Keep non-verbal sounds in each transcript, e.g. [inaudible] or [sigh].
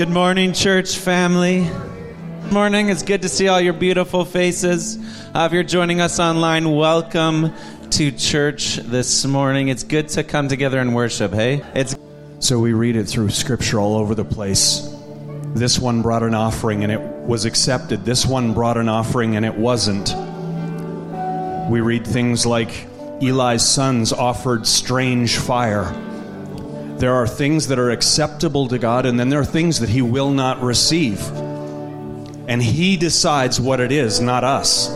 Good morning, church family. Good morning. It's good to see all your beautiful faces. Uh, if you're joining us online, welcome to church this morning. It's good to come together and worship, hey? It's So we read it through scripture all over the place. This one brought an offering and it was accepted. This one brought an offering and it wasn't. We read things like Eli's sons offered strange fire. There are things that are acceptable to God, and then there are things that He will not receive. And He decides what it is, not us.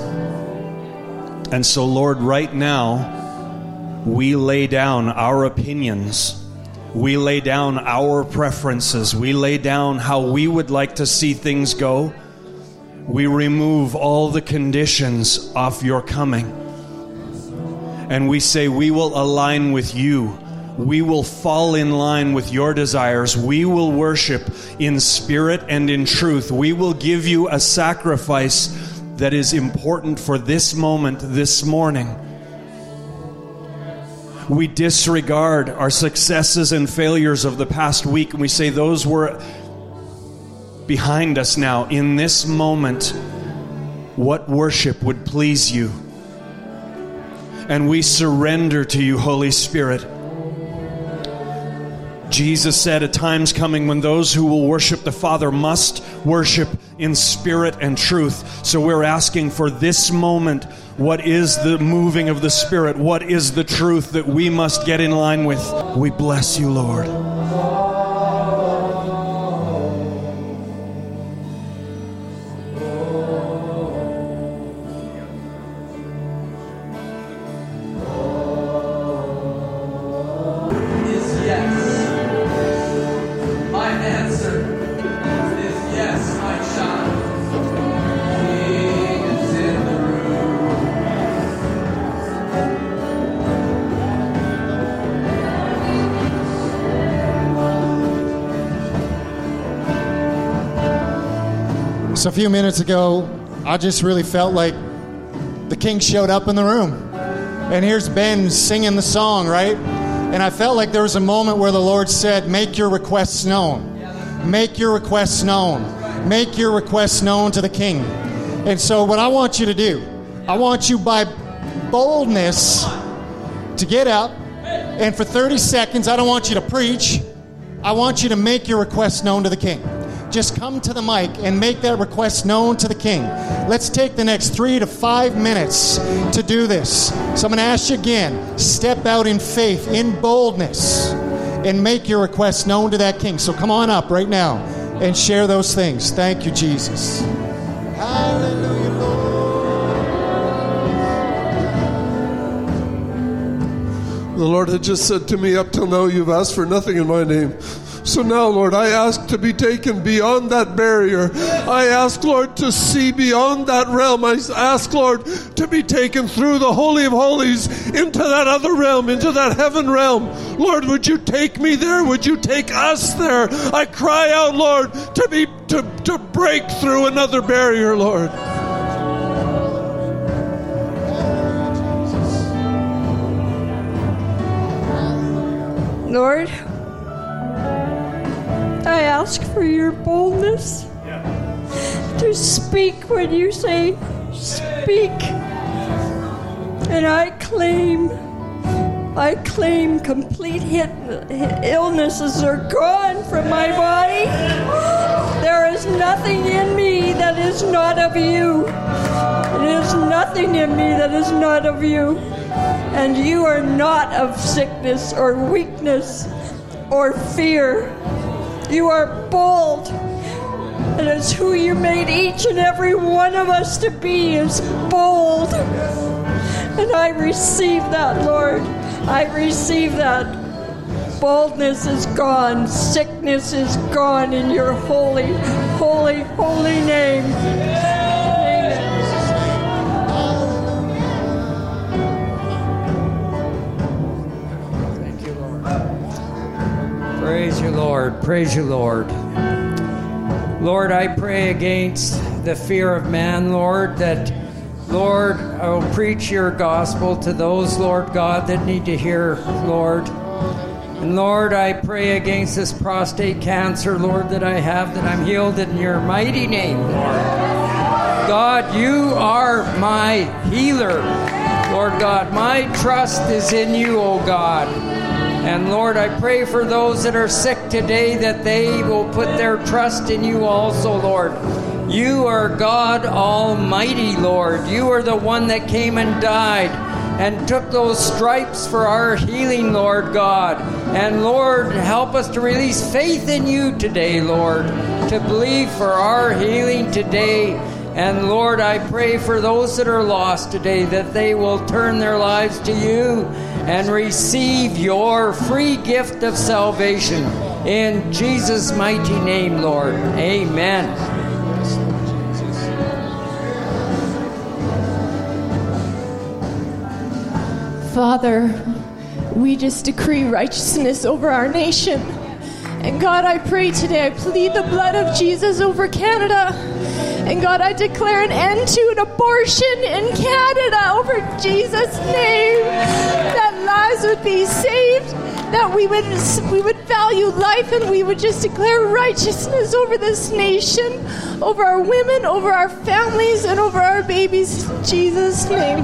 And so, Lord, right now, we lay down our opinions. We lay down our preferences. We lay down how we would like to see things go. We remove all the conditions off your coming. And we say, We will align with you. We will fall in line with your desires. We will worship in spirit and in truth. We will give you a sacrifice that is important for this moment, this morning. We disregard our successes and failures of the past week and we say those were behind us now. In this moment, what worship would please you? And we surrender to you, Holy Spirit. Jesus said, A time's coming when those who will worship the Father must worship in spirit and truth. So we're asking for this moment what is the moving of the Spirit? What is the truth that we must get in line with? We bless you, Lord. So a few minutes ago, I just really felt like the king showed up in the room. And here's Ben singing the song, right? And I felt like there was a moment where the Lord said, Make your requests known. Make your requests known. Make your requests known to the king. And so, what I want you to do, I want you by boldness to get up. And for 30 seconds, I don't want you to preach. I want you to make your request known to the king. Just come to the mic and make that request known to the king. Let's take the next three to five minutes to do this. So I'm going to ask you again step out in faith, in boldness, and make your request known to that king. So come on up right now and share those things. Thank you, Jesus. Hallelujah, Lord. The Lord had just said to me, Up till now, you've asked for nothing in my name. So now, Lord, I ask to be taken beyond that barrier. I ask, Lord, to see beyond that realm. I ask, Lord, to be taken through the Holy of Holies into that other realm, into that heaven realm. Lord, would you take me there? Would you take us there? I cry out, Lord, to be to, to break through another barrier, Lord. Lord, I ask for your boldness to speak when you say speak. And I claim, I claim complete hit, illnesses are gone from my body. There is nothing in me that is not of you. There is nothing in me that is not of you. And you are not of sickness or weakness or fear. You are bold. And it's who you made each and every one of us to be is bold. And I receive that, Lord. I receive that. Boldness is gone. Sickness is gone in your holy, holy, holy name. You, Lord. Praise you, Lord. Lord, I pray against the fear of man, Lord, that, Lord, I will preach your gospel to those, Lord God, that need to hear, Lord. And Lord, I pray against this prostate cancer, Lord, that I have, that I'm healed in your mighty name, Lord. God, you are my healer. Lord God, my trust is in you, O God. And Lord, I pray for those that are sick today that they will put their trust in you also, Lord. You are God Almighty, Lord. You are the one that came and died and took those stripes for our healing, Lord God. And Lord, help us to release faith in you today, Lord, to believe for our healing today. And Lord, I pray for those that are lost today that they will turn their lives to you and receive your free gift of salvation. In Jesus' mighty name, Lord. Amen. Father, we just decree righteousness over our nation. And God, I pray today, I plead the blood of Jesus over Canada. And God, I declare an end to an abortion in Canada over Jesus' name. That lives would be saved, that we would we would value life and we would just declare righteousness over this nation, over our women, over our families, and over our babies. In Jesus' name.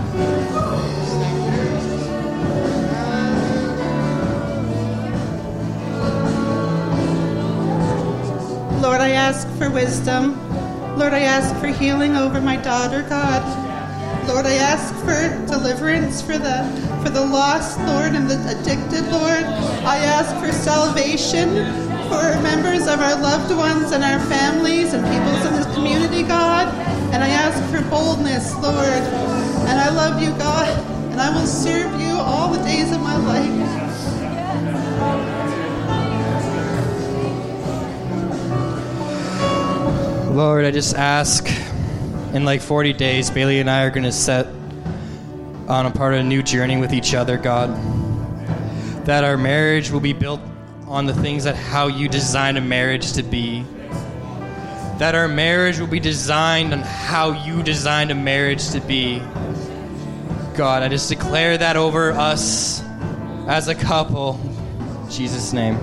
Lord, I ask for wisdom. Lord, I ask for healing over my daughter, God. Lord, I ask for deliverance for the for the lost, Lord, and the addicted, Lord. I ask for salvation for members of our loved ones and our families and peoples in this community, God. And I ask for boldness, Lord. And I love you, God, and I will serve you all the days of my life. Lord, I just ask in like 40 days, Bailey and I are going to set on a part of a new journey with each other, God. That our marriage will be built on the things that how you designed a marriage to be. That our marriage will be designed on how you designed a marriage to be. God, I just declare that over us as a couple. In Jesus' name.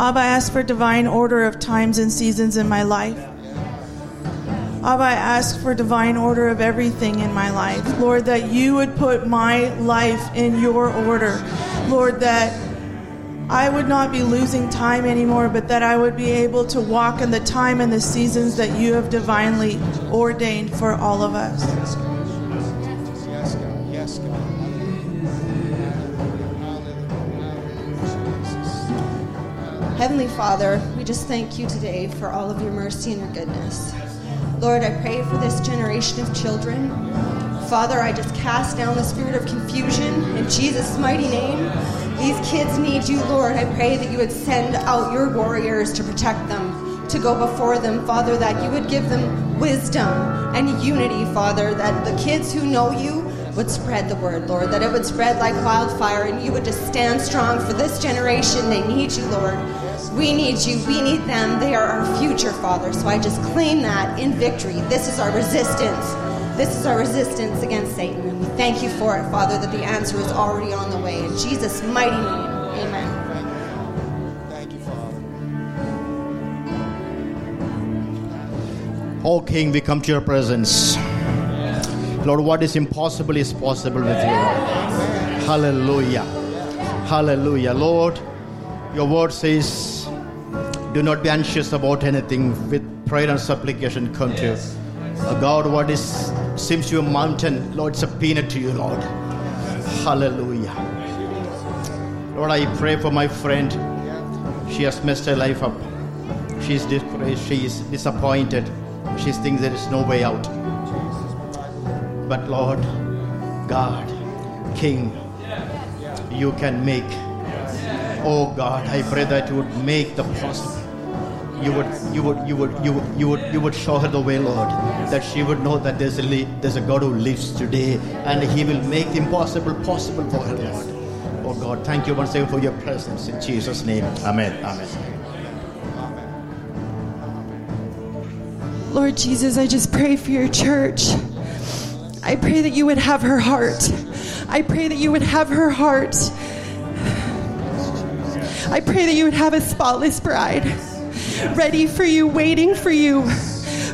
Abba, I ask for divine order of times and seasons in my life. Abba, I ask for divine order of everything in my life. Lord, that you would put my life in your order. Lord, that I would not be losing time anymore, but that I would be able to walk in the time and the seasons that you have divinely ordained for all of us. Heavenly Father, we just thank you today for all of your mercy and your goodness. Lord, I pray for this generation of children. Father, I just cast down the spirit of confusion in Jesus' mighty name. These kids need you, Lord. I pray that you would send out your warriors to protect them, to go before them, Father, that you would give them wisdom and unity, Father, that the kids who know you would spread the word, Lord, that it would spread like wildfire and you would just stand strong for this generation. They need you, Lord. We need you. We need them. They are our future, Father. So I just claim that in victory. This is our resistance. This is our resistance against Satan. And we thank you for it, Father, that the answer is already on the way. In Jesus' mighty name, amen. Thank you, Father. Oh King, we come to your presence. Lord, what is impossible is possible with you. Hallelujah. Hallelujah. Lord, your word says, do not be anxious about anything. With prayer and supplication, come to uh, God. What is seems to you a mountain, Lord, it's a peanut to you, Lord. Hallelujah. Lord, I pray for my friend. She has messed her life up. She's depressed. She is disappointed. She thinks there is no way out. But Lord, God, King, you can make. Oh God, I pray that you would make the possible. You would, you would, you would, you would, you would, you would show her the way, Lord, that she would know that there's a li- there's a God who lives today, and He will make the impossible possible for her, Lord. Oh God, thank you once again for your presence in Jesus' name. Amen. Amen. Lord Jesus, I just pray for your church. I pray that you would have her heart. I pray that you would have her heart. I pray that you would have a spotless bride, ready for you, waiting for you.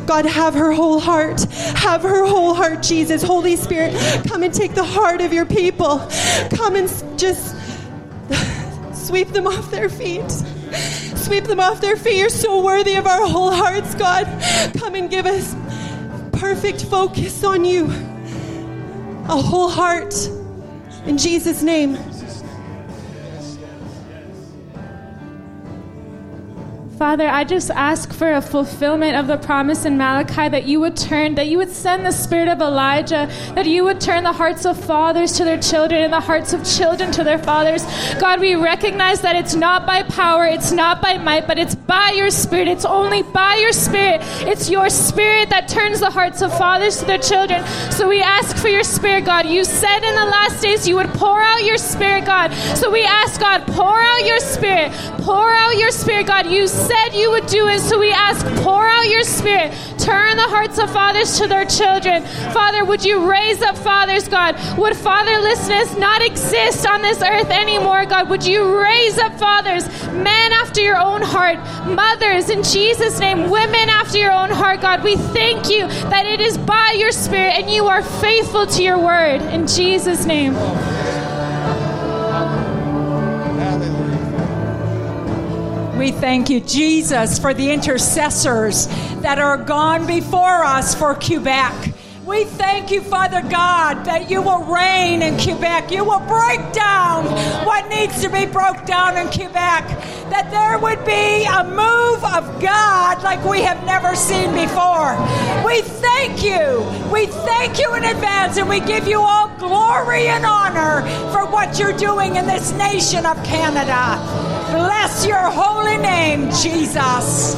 God, have her whole heart. Have her whole heart, Jesus. Holy Spirit, come and take the heart of your people. Come and just sweep them off their feet. Sweep them off their feet. You're so worthy of our whole hearts, God. Come and give us perfect focus on you. A whole heart. In Jesus' name. Father, I just ask for a fulfillment of the promise in Malachi that you would turn, that you would send the spirit of Elijah, that you would turn the hearts of fathers to their children and the hearts of children to their fathers. God, we recognize that it's not by power, it's not by might, but it's by your spirit. It's only by your spirit. It's your spirit that turns the hearts of fathers to their children. So we ask for your spirit, God. You said in the last days you would pour out your spirit, God. So we ask, God, pour out your spirit. Pour out your spirit, God. You said you would do it. So we ask, pour out your spirit. Turn the hearts of fathers to their children. Father, would you raise up fathers, God? Would fatherlessness not exist on this earth anymore, God? Would you raise up fathers, men after your own heart, mothers in Jesus' name, women after your own heart, God? We thank you that it is by your spirit and you are faithful to your word. In Jesus' name. We thank you, Jesus, for the intercessors that are gone before us for Quebec. We thank you, Father God, that you will reign in Quebec. You will break down what needs to be broke down in Quebec. That there would be a move of God like we have never seen before. We thank you. We thank you in advance and we give you all glory and honor for what you're doing in this nation of Canada. Bless your holy name, Jesus.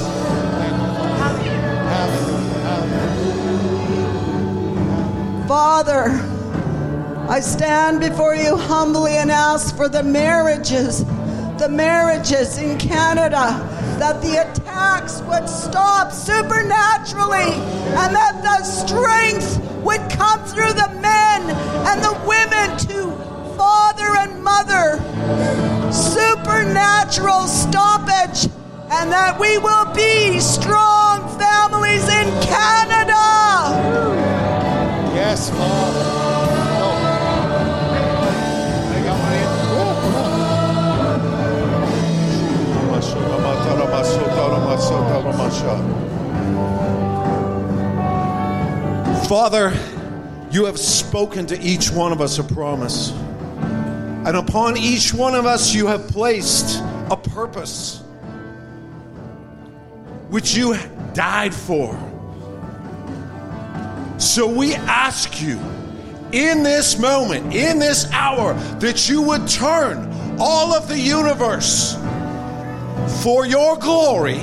Father, I stand before you humbly and ask for the marriages, the marriages in Canada, that the attacks would stop supernaturally and that the strength would come through the men and the women to father and mother. Supernatural stoppage, and that we will be strong families in Canada. Yes, Father, Father, you have spoken to each one of us a promise. And upon each one of us, you have placed a purpose which you died for. So we ask you in this moment, in this hour, that you would turn all of the universe for your glory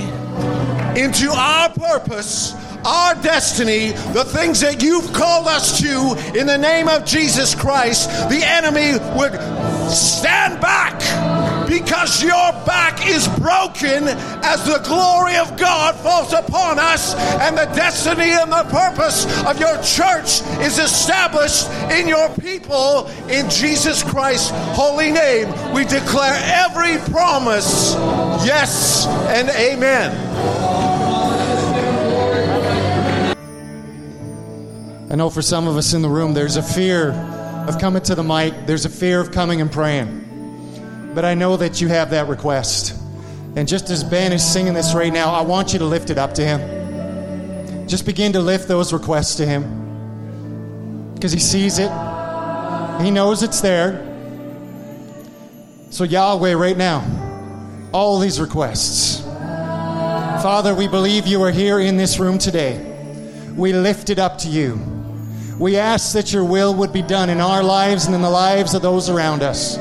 into our purpose, our destiny, the things that you've called us to in the name of Jesus Christ, the enemy would stand back because your back is broken as the glory of God falls upon us and the destiny and the purpose of your church is established in your people in Jesus Christ's holy name. We declare every promise yes and amen. I know for some of us in the room, there's a fear of coming to the mic, there's a fear of coming and praying. But I know that you have that request. And just as Ben is singing this right now, I want you to lift it up to him. Just begin to lift those requests to him. Because he sees it, he knows it's there. So, Yahweh, right now, all these requests. Father, we believe you are here in this room today. We lift it up to you. We ask that your will would be done in our lives and in the lives of those around us.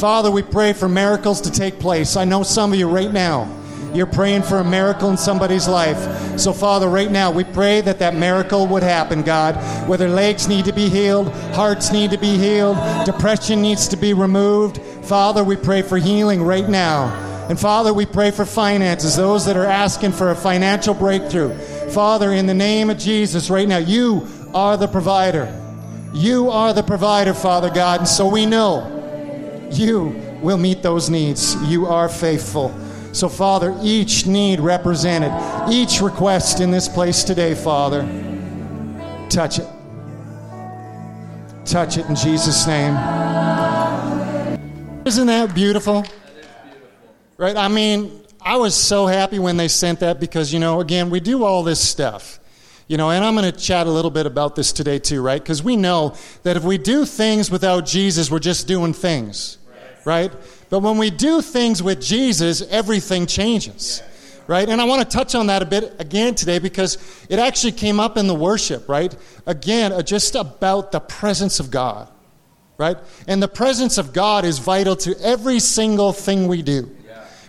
Father, we pray for miracles to take place. I know some of you right now, you're praying for a miracle in somebody's life. So, Father, right now, we pray that that miracle would happen, God. Whether legs need to be healed, hearts need to be healed, depression needs to be removed. Father, we pray for healing right now. And Father, we pray for finances, those that are asking for a financial breakthrough. Father, in the name of Jesus, right now, you are the provider. You are the provider, Father God, and so we know you will meet those needs. You are faithful. So, Father, each need represented, each request in this place today, Father, touch it. Touch it in Jesus' name. Isn't that beautiful? Right? I mean, I was so happy when they sent that because, you know, again, we do all this stuff. You know, and I'm going to chat a little bit about this today too, right? Because we know that if we do things without Jesus, we're just doing things, right? But when we do things with Jesus, everything changes, right? And I want to touch on that a bit again today because it actually came up in the worship, right? Again, uh, just about the presence of God, right? And the presence of God is vital to every single thing we do,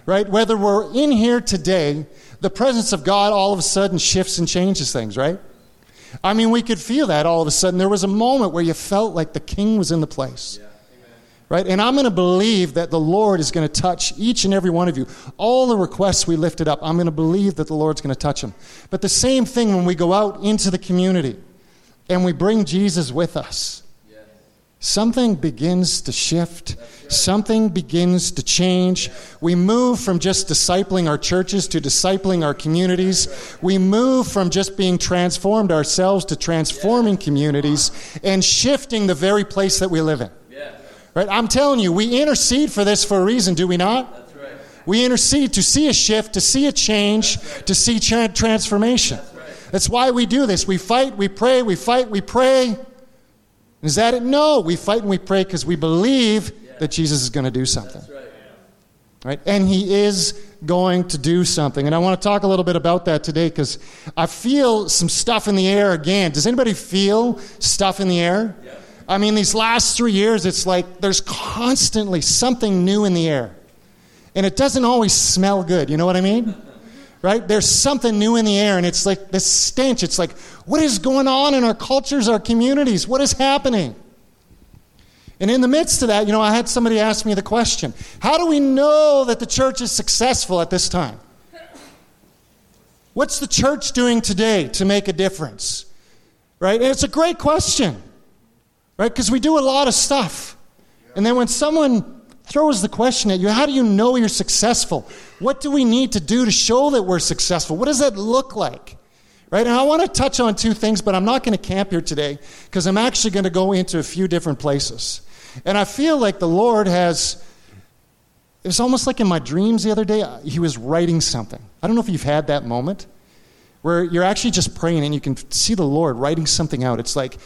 right? Whether we're in here today, the presence of God all of a sudden shifts and changes things, right? I mean, we could feel that all of a sudden. There was a moment where you felt like the king was in the place. Right? And I'm going to believe that the Lord is going to touch each and every one of you. All the requests we lifted up, I'm going to believe that the Lord's going to touch them. But the same thing when we go out into the community and we bring Jesus with us. Something begins to shift. Something begins to change. We move from just discipling our churches to discipling our communities. We move from just being transformed ourselves to transforming communities and shifting the very place that we live in. Right? I'm telling you, we intercede for this for a reason, do we not? We intercede to see a shift, to see a change, to see tra- transformation. That's why we do this. We fight, we pray, we fight, we pray. Is that it? No. We fight and we pray because we believe yeah. that Jesus is going to do something. Right. right? And he is going to do something. And I want to talk a little bit about that today because I feel some stuff in the air again. Does anybody feel stuff in the air? Yeah. I mean, these last three years, it's like there's constantly something new in the air. And it doesn't always smell good. You know what I mean? Right? There's something new in the air, and it's like this stench. It's like, what is going on in our cultures, our communities? What is happening? And in the midst of that, you know, I had somebody ask me the question How do we know that the church is successful at this time? What's the church doing today to make a difference? Right? And it's a great question right? Because we do a lot of stuff. And then when someone throws the question at you, how do you know you're successful? What do we need to do to show that we're successful? What does that look like? Right? And I want to touch on two things, but I'm not going to camp here today because I'm actually going to go into a few different places. And I feel like the Lord has, it was almost like in my dreams the other day, uh, He was writing something. I don't know if you've had that moment where you're actually just praying and you can see the Lord writing something out. It's like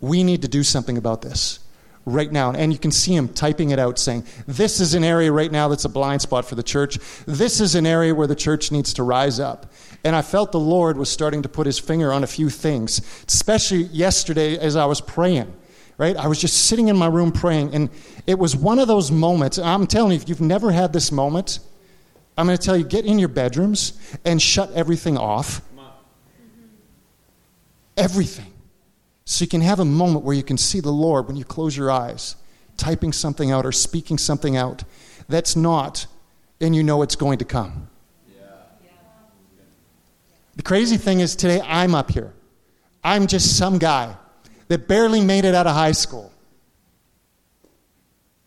we need to do something about this right now. And you can see him typing it out saying, This is an area right now that's a blind spot for the church. This is an area where the church needs to rise up. And I felt the Lord was starting to put his finger on a few things, especially yesterday as I was praying. Right? I was just sitting in my room praying, and it was one of those moments. I'm telling you, if you've never had this moment, I'm going to tell you get in your bedrooms and shut everything off. Everything so you can have a moment where you can see the Lord when you close your eyes, typing something out or speaking something out that's not, and you know it's going to come. The crazy thing is, today I'm up here. I'm just some guy that barely made it out of high school.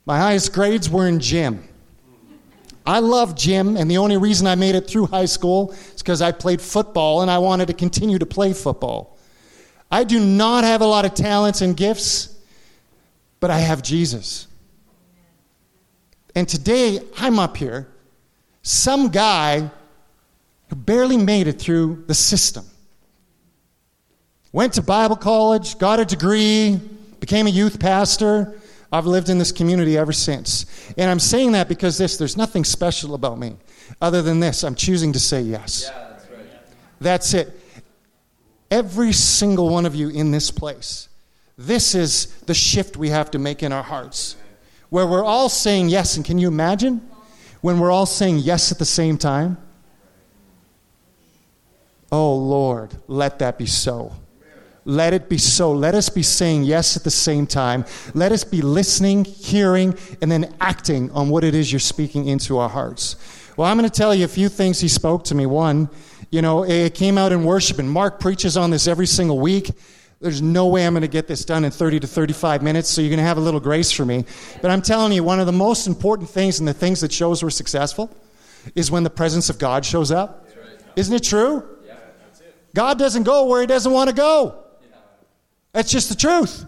My highest grades were in gym. I love gym, and the only reason I made it through high school is because I played football and I wanted to continue to play football. I do not have a lot of talents and gifts, but I have Jesus. And today I'm up here, some guy who barely made it through the system. Went to Bible college, got a degree, became a youth pastor. I've lived in this community ever since. And I'm saying that because this, there's nothing special about me. Other than this, I'm choosing to say yes. Yeah, that's, right. that's it. Every single one of you in this place. This is the shift we have to make in our hearts. Where we're all saying yes. And can you imagine when we're all saying yes at the same time? Oh Lord, let that be so. Let it be so. Let us be saying yes at the same time. Let us be listening, hearing, and then acting on what it is you're speaking into our hearts. Well, I'm going to tell you a few things he spoke to me. One, you know, it came out in worship, and Mark preaches on this every single week There's no way I'm going to get this done in 30 to 35 minutes, so you're going to have a little grace for me. But I'm telling you, one of the most important things and the things that shows we're successful is when the presence of God shows up. Isn't it true? God doesn't go where he doesn't want to go. That's just the truth.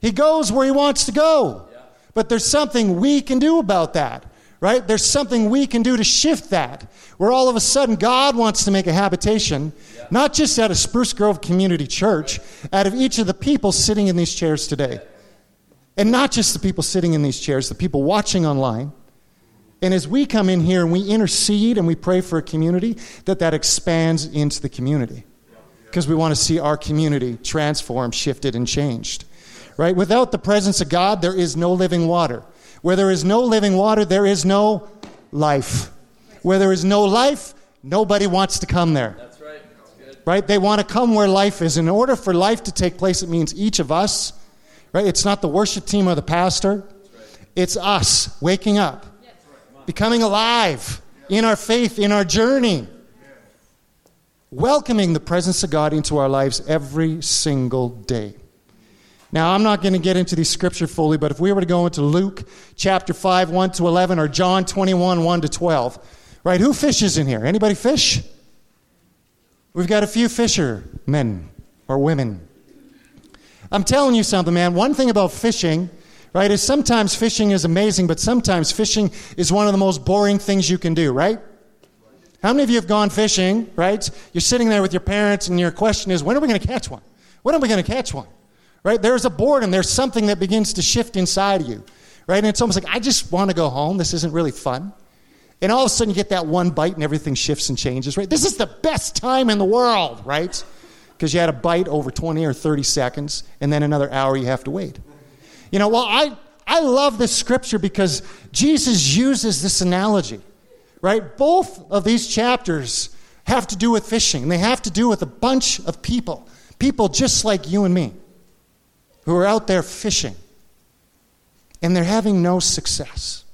He goes where he wants to go. But there's something we can do about that, right? There's something we can do to shift that. Where all of a sudden God wants to make a habitation, not just out of Spruce Grove Community Church, out of each of the people sitting in these chairs today. And not just the people sitting in these chairs, the people watching online. And as we come in here and we intercede and we pray for a community, that that expands into the community. Because we want to see our community transformed, shifted, and changed. Right? Without the presence of God, there is no living water. Where there is no living water, there is no life. Where there is no life, nobody wants to come there. That's right. That's good. Right? They want to come where life is. In order for life to take place, it means each of us, right? It's not the worship team or the pastor. It's us waking up, becoming alive in our faith, in our journey, welcoming the presence of God into our lives every single day. Now, I'm not going to get into these scripture fully, but if we were to go into Luke chapter 5, 1 to 11, or John 21, 1 to 12, right? Who fishes in here? Anybody fish? We've got a few fishermen or women. I'm telling you something, man. One thing about fishing, right, is sometimes fishing is amazing, but sometimes fishing is one of the most boring things you can do, right? How many of you have gone fishing, right? You're sitting there with your parents, and your question is, when are we going to catch one? When are we going to catch one? Right? There's a boredom, there's something that begins to shift inside of you, right? And it's almost like, I just want to go home. This isn't really fun. And all of a sudden, you get that one bite, and everything shifts and changes, right? This is the best time in the world, right? Because you had a bite over 20 or 30 seconds, and then another hour you have to wait. You know, well, I, I love this scripture because Jesus uses this analogy, right? Both of these chapters have to do with fishing. and They have to do with a bunch of people, people just like you and me, who are out there fishing, and they're having no success.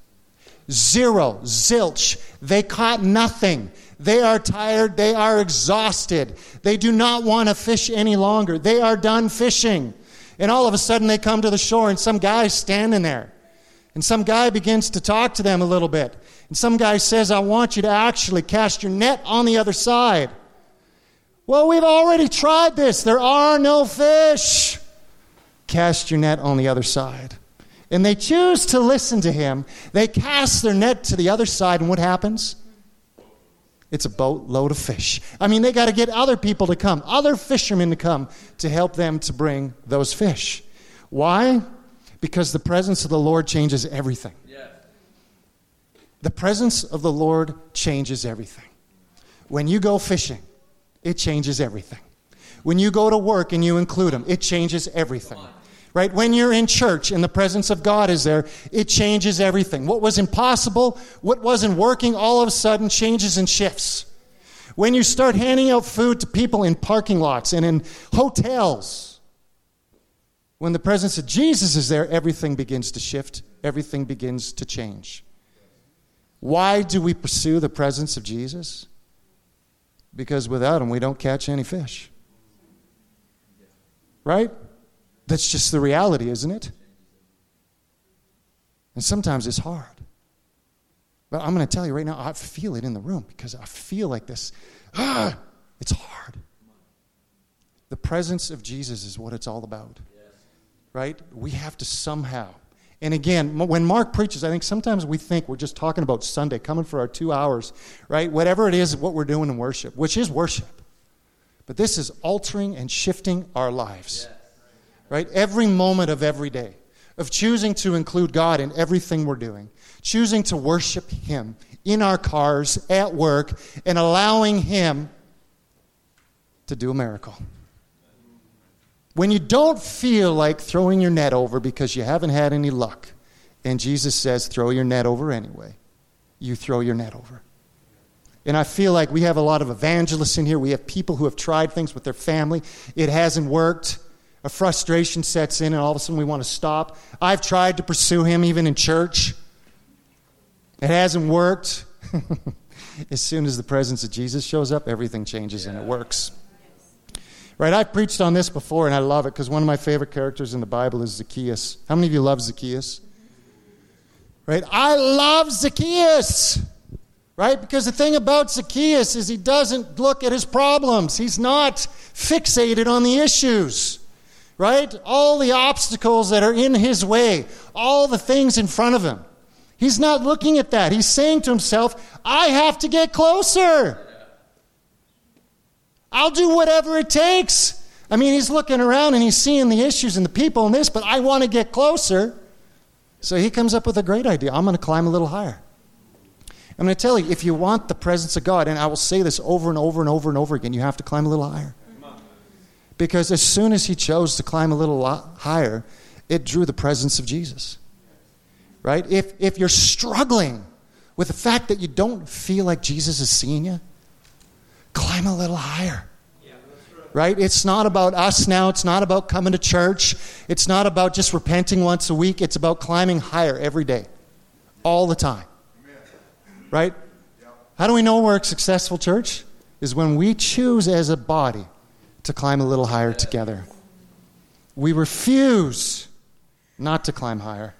Zero, zilch. They caught nothing. They are tired. They are exhausted. They do not want to fish any longer. They are done fishing. And all of a sudden, they come to the shore, and some guy's standing there. And some guy begins to talk to them a little bit. And some guy says, I want you to actually cast your net on the other side. Well, we've already tried this. There are no fish. Cast your net on the other side. And they choose to listen to him. They cast their net to the other side, and what happens? It's a boatload of fish. I mean, they got to get other people to come, other fishermen to come to help them to bring those fish. Why? Because the presence of the Lord changes everything. The presence of the Lord changes everything. When you go fishing, it changes everything. When you go to work and you include them, it changes everything. Right? When you're in church and the presence of God is there, it changes everything. What was impossible, what wasn't working, all of a sudden changes and shifts. When you start handing out food to people in parking lots and in hotels, when the presence of Jesus is there, everything begins to shift, everything begins to change. Why do we pursue the presence of Jesus? Because without him, we don't catch any fish. Right? That's just the reality, isn't it? And sometimes it's hard. But I'm going to tell you right now, I feel it in the room because I feel like this. Ah, it's hard. The presence of Jesus is what it's all about. Right? We have to somehow. And again, when Mark preaches, I think sometimes we think we're just talking about Sunday, coming for our two hours, right? Whatever it is, what we're doing in worship, which is worship. But this is altering and shifting our lives right? Every moment of every day, of choosing to include God in everything we're doing, choosing to worship Him in our cars, at work, and allowing Him to do a miracle. When you don't feel like throwing your net over because you haven't had any luck, and Jesus says, throw your net over anyway, you throw your net over. And I feel like we have a lot of evangelists in here. We have people who have tried things with their family. It hasn't worked. A frustration sets in, and all of a sudden we want to stop. I've tried to pursue him even in church. It hasn't worked. [laughs] as soon as the presence of Jesus shows up, everything changes and it works. Right? I've preached on this before and I love it because one of my favorite characters in the Bible is Zacchaeus. How many of you love Zacchaeus? Right? I love Zacchaeus. Right? Because the thing about Zacchaeus is he doesn't look at his problems. He's not fixated on the issues. Right? All the obstacles that are in his way, all the things in front of him. He's not looking at that. He's saying to himself, I have to get closer. I'll do whatever it takes. I mean, he's looking around and he's seeing the issues and the people and this, but I want to get closer. So he comes up with a great idea. I'm going to climb a little higher. I'm going to tell you, if you want the presence of God, and I will say this over and over and over and over again, you have to climb a little higher. Because as soon as he chose to climb a little higher, it drew the presence of Jesus. Right? If, if you're struggling with the fact that you don't feel like Jesus is seeing you, climb a little higher. Right? It's not about us now. It's not about coming to church. It's not about just repenting once a week. It's about climbing higher every day, all the time. Right? How do we know we're a successful church? Is when we choose as a body to climb a little higher together. We refuse not to climb higher.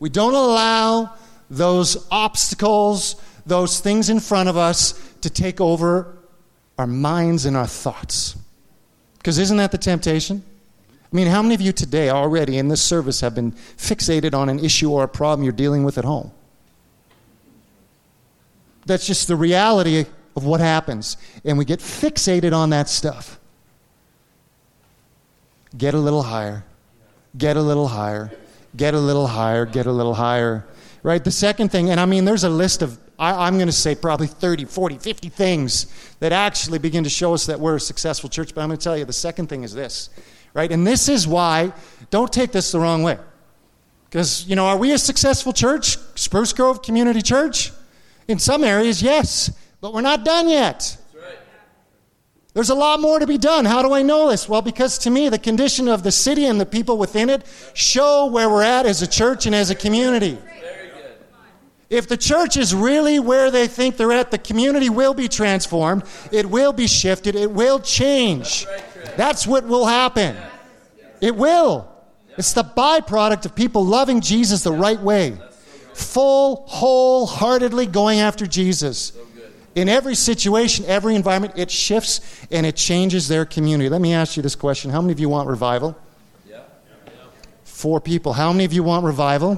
We don't allow those obstacles, those things in front of us to take over our minds and our thoughts. Because isn't that the temptation? I mean, how many of you today already in this service have been fixated on an issue or a problem you're dealing with at home? That's just the reality of what happens. And we get fixated on that stuff. Get a little higher. Get a little higher. Get a little higher. Get a little higher. Right? The second thing, and I mean, there's a list of, I, I'm going to say probably 30, 40, 50 things that actually begin to show us that we're a successful church. But I'm going to tell you, the second thing is this. Right? And this is why, don't take this the wrong way. Because, you know, are we a successful church? Spruce Grove Community Church? In some areas, yes. But we're not done yet. There's a lot more to be done. How do I know this? Well, because to me, the condition of the city and the people within it show where we're at as a church and as a community. If the church is really where they think they're at, the community will be transformed, it will be shifted, it will change. That's what will happen. It will. It's the byproduct of people loving Jesus the right way, full, wholeheartedly going after Jesus. In every situation, every environment, it shifts and it changes their community. Let me ask you this question How many of you want revival? Four people. How many of you want revival?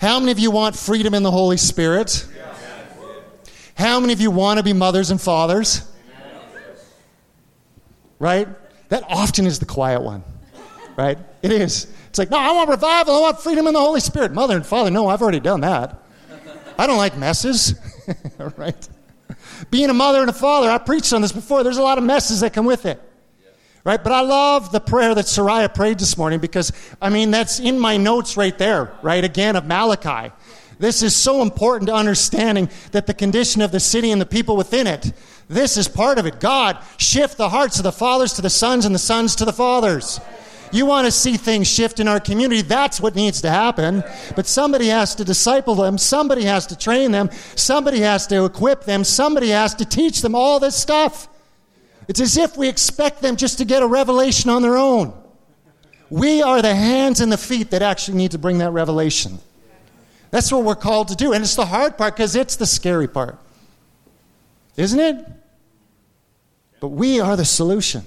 How many of you want freedom in the Holy Spirit? How many of you want to be mothers and fathers? Right? That often is the quiet one. Right? It is. It's like, no, I want revival. I want freedom in the Holy Spirit. Mother and father, no, I've already done that. I don't like messes. [laughs] right? Being a mother and a father, I preached on this before. There's a lot of messes that come with it. Right? But I love the prayer that Soraya prayed this morning because, I mean, that's in my notes right there, right? Again, of Malachi. This is so important to understanding that the condition of the city and the people within it, this is part of it. God, shift the hearts of the fathers to the sons and the sons to the fathers. You want to see things shift in our community, that's what needs to happen. But somebody has to disciple them, somebody has to train them, somebody has to equip them, somebody has to teach them all this stuff. It's as if we expect them just to get a revelation on their own. We are the hands and the feet that actually need to bring that revelation. That's what we're called to do. And it's the hard part because it's the scary part. Isn't it? But we are the solution.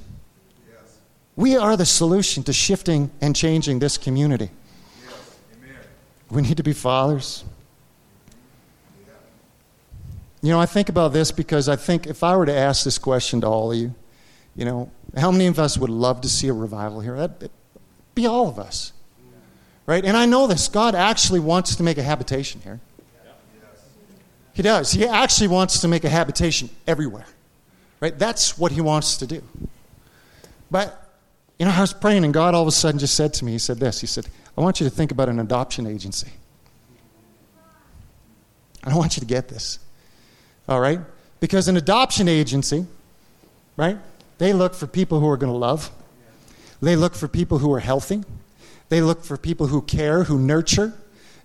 We are the solution to shifting and changing this community. We need to be fathers. You know, I think about this because I think if I were to ask this question to all of you, you know, how many of us would love to see a revival here? That'd be all of us. Right? And I know this. God actually wants to make a habitation here. He does. He actually wants to make a habitation everywhere. Right? That's what he wants to do. But, you know, I was praying and God all of a sudden just said to me, He said this. He said, I want you to think about an adoption agency. I want you to get this. All right? Because an adoption agency, right, they look for people who are going to love, they look for people who are healthy, they look for people who care, who nurture.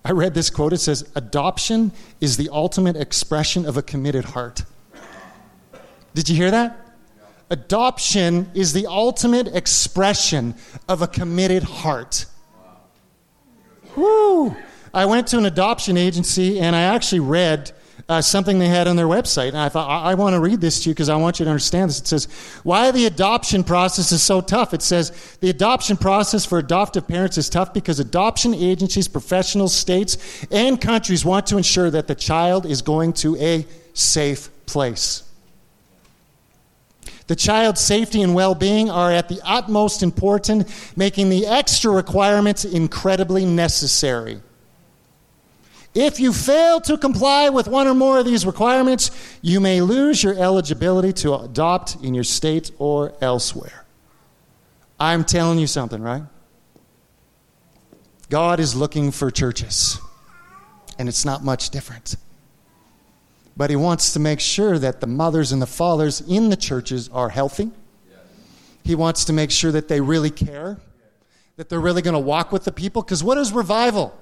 I read this quote. It says, Adoption is the ultimate expression of a committed heart. Did you hear that? Adoption is the ultimate expression of a committed heart. Woo! I went to an adoption agency and I actually read uh, something they had on their website. And I thought, I, I want to read this to you because I want you to understand this. It says, Why the adoption process is so tough. It says, The adoption process for adoptive parents is tough because adoption agencies, professionals, states, and countries want to ensure that the child is going to a safe place. The child's safety and well being are at the utmost important, making the extra requirements incredibly necessary. If you fail to comply with one or more of these requirements, you may lose your eligibility to adopt in your state or elsewhere. I'm telling you something, right? God is looking for churches, and it's not much different. But He wants to make sure that the mothers and the fathers in the churches are healthy. He wants to make sure that they really care, that they're really going to walk with the people. Because what is revival?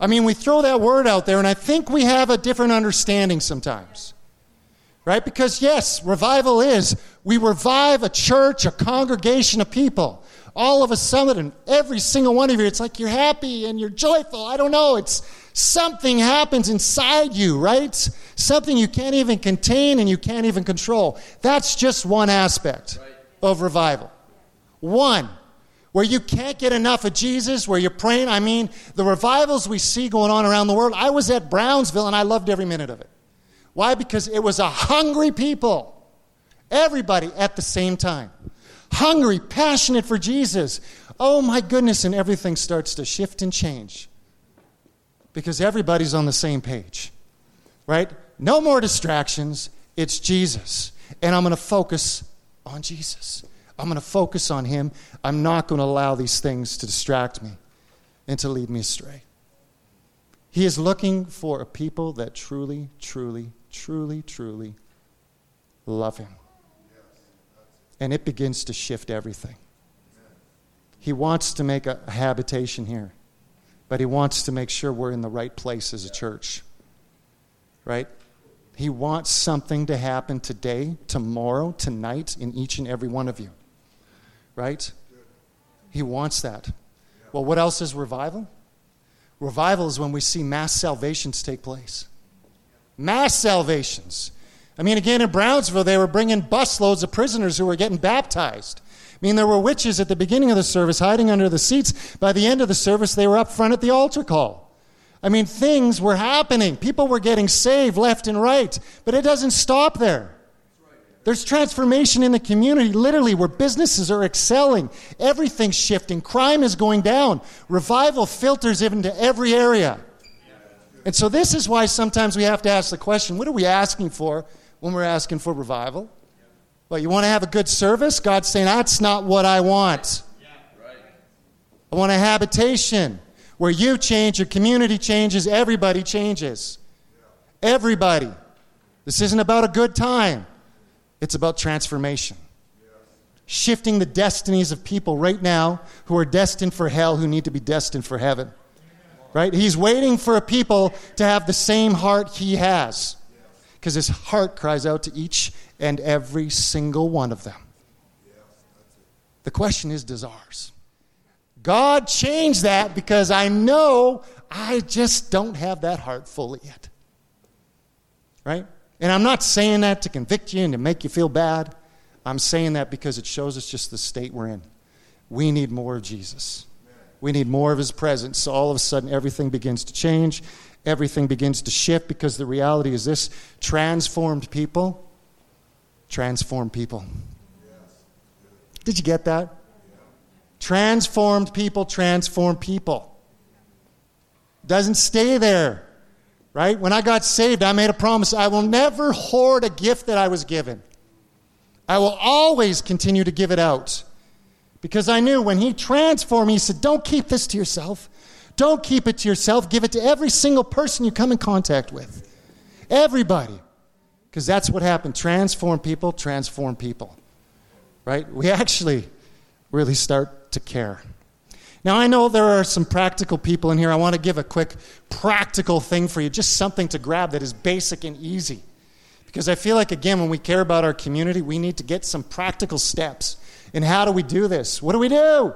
I mean, we throw that word out there, and I think we have a different understanding sometimes. Right? Because, yes, revival is we revive a church, a congregation of people. All of a sudden, every single one of you, it's like you're happy and you're joyful. I don't know. It's something happens inside you, right? Something you can't even contain and you can't even control. That's just one aspect of revival. One where you can't get enough of Jesus, where you're praying. I mean, the revivals we see going on around the world. I was at Brownsville and I loved every minute of it. Why? Because it was a hungry people. Everybody at the same time. Hungry, passionate for Jesus. Oh my goodness, and everything starts to shift and change. Because everybody's on the same page. Right? No more distractions. It's Jesus. And I'm going to focus on Jesus. I'm going to focus on Him. I'm not going to allow these things to distract me and to lead me astray. He is looking for a people that truly, truly, truly, truly love Him. And it begins to shift everything. He wants to make a habitation here, but He wants to make sure we're in the right place as a church. Right? He wants something to happen today, tomorrow, tonight, in each and every one of you right? He wants that. Well, what else is revival? Revival is when we see mass salvations take place. Mass salvations. I mean, again, in Brownsville, they were bringing busloads of prisoners who were getting baptized. I mean, there were witches at the beginning of the service hiding under the seats. By the end of the service, they were up front at the altar call. I mean, things were happening. People were getting saved left and right. But it doesn't stop there. There's transformation in the community, literally, where businesses are excelling. Everything's shifting. Crime is going down. Revival filters into every area. And so, this is why sometimes we have to ask the question what are we asking for when we're asking for revival? Well, you want to have a good service? God's saying, that's not what I want. I want a habitation where you change, your community changes, everybody changes. Everybody. This isn't about a good time. It's about transformation. Shifting the destinies of people right now who are destined for hell who need to be destined for heaven. Right? He's waiting for a people to have the same heart he has. Because his heart cries out to each and every single one of them. The question is, does ours? God changed that because I know I just don't have that heart fully yet. Right? And I'm not saying that to convict you and to make you feel bad. I'm saying that because it shows us just the state we're in. We need more of Jesus. We need more of his presence. So all of a sudden, everything begins to change. Everything begins to shift because the reality is this transformed people transform people. Did you get that? Transformed people transform people. Doesn't stay there right? When I got saved, I made a promise I will never hoard a gift that I was given. I will always continue to give it out. Because I knew when He transformed me, He said, Don't keep this to yourself. Don't keep it to yourself. Give it to every single person you come in contact with. Everybody. Because that's what happened. Transform people, transform people. Right? We [laughs] actually really start to care. Now, I know there are some practical people in here. I want to give a quick practical thing for you, just something to grab that is basic and easy. Because I feel like, again, when we care about our community, we need to get some practical steps. And how do we do this? What do we do?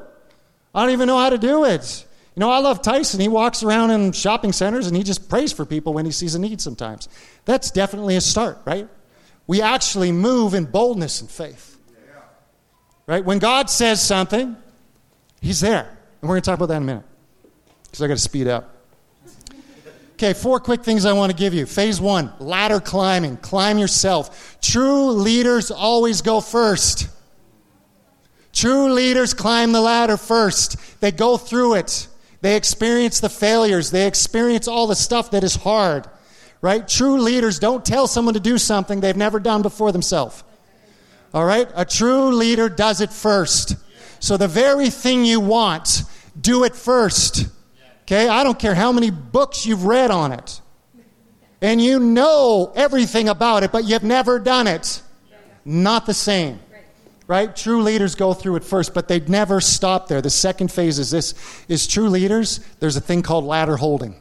I don't even know how to do it. You know, I love Tyson. He walks around in shopping centers and he just prays for people when he sees a need sometimes. That's definitely a start, right? We actually move in boldness and faith. Right? When God says something, He's there. And we're going to talk about that in a minute because I got to speed up. Okay, four quick things I want to give you. Phase one ladder climbing. Climb yourself. True leaders always go first. True leaders climb the ladder first, they go through it. They experience the failures, they experience all the stuff that is hard. Right? True leaders don't tell someone to do something they've never done before themselves. All right? A true leader does it first. So the very thing you want, do it first. Okay? I don't care how many books you've read on it. And you know everything about it, but you've never done it. Not the same. Right? True leaders go through it first, but they never stop there. The second phase is this is true leaders, there's a thing called ladder holding.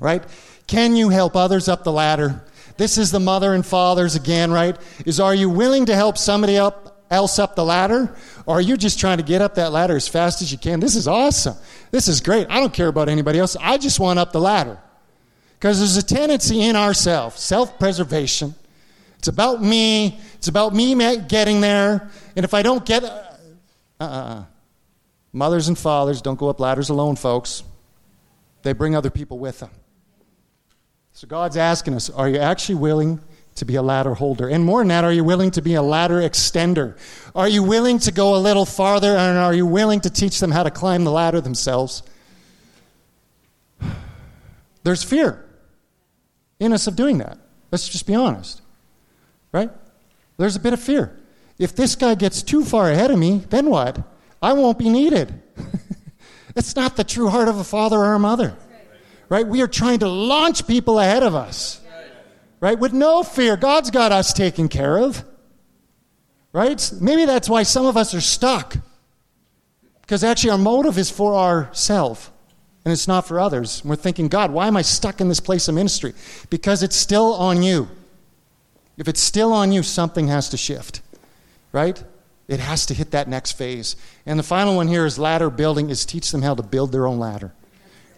Right? Can you help others up the ladder? This is the mother and fathers again, right? Is are you willing to help somebody up, else up the ladder? Or are you just trying to get up that ladder as fast as you can? This is awesome. This is great. I don't care about anybody else. I just want up the ladder. Because there's a tendency in ourselves, self preservation. It's about me. It's about me getting there. And if I don't get. Uh, uh, mothers and fathers don't go up ladders alone, folks. They bring other people with them. So God's asking us are you actually willing to be a ladder holder? And more than that, are you willing to be a ladder extender? Are you willing to go a little farther? And are you willing to teach them how to climb the ladder themselves? [sighs] There's fear in us of doing that. Let's just be honest. Right? There's a bit of fear. If this guy gets too far ahead of me, then what? I won't be needed. [laughs] It's not the true heart of a father or a mother. Right? We are trying to launch people ahead of us. Right? With no fear. God's got us taken care of. Right? Maybe that's why some of us are stuck. Because actually our motive is for ourselves and it's not for others. We're thinking, God, why am I stuck in this place of ministry? Because it's still on you. If it's still on you, something has to shift. Right? It has to hit that next phase. And the final one here is ladder building, is teach them how to build their own ladder.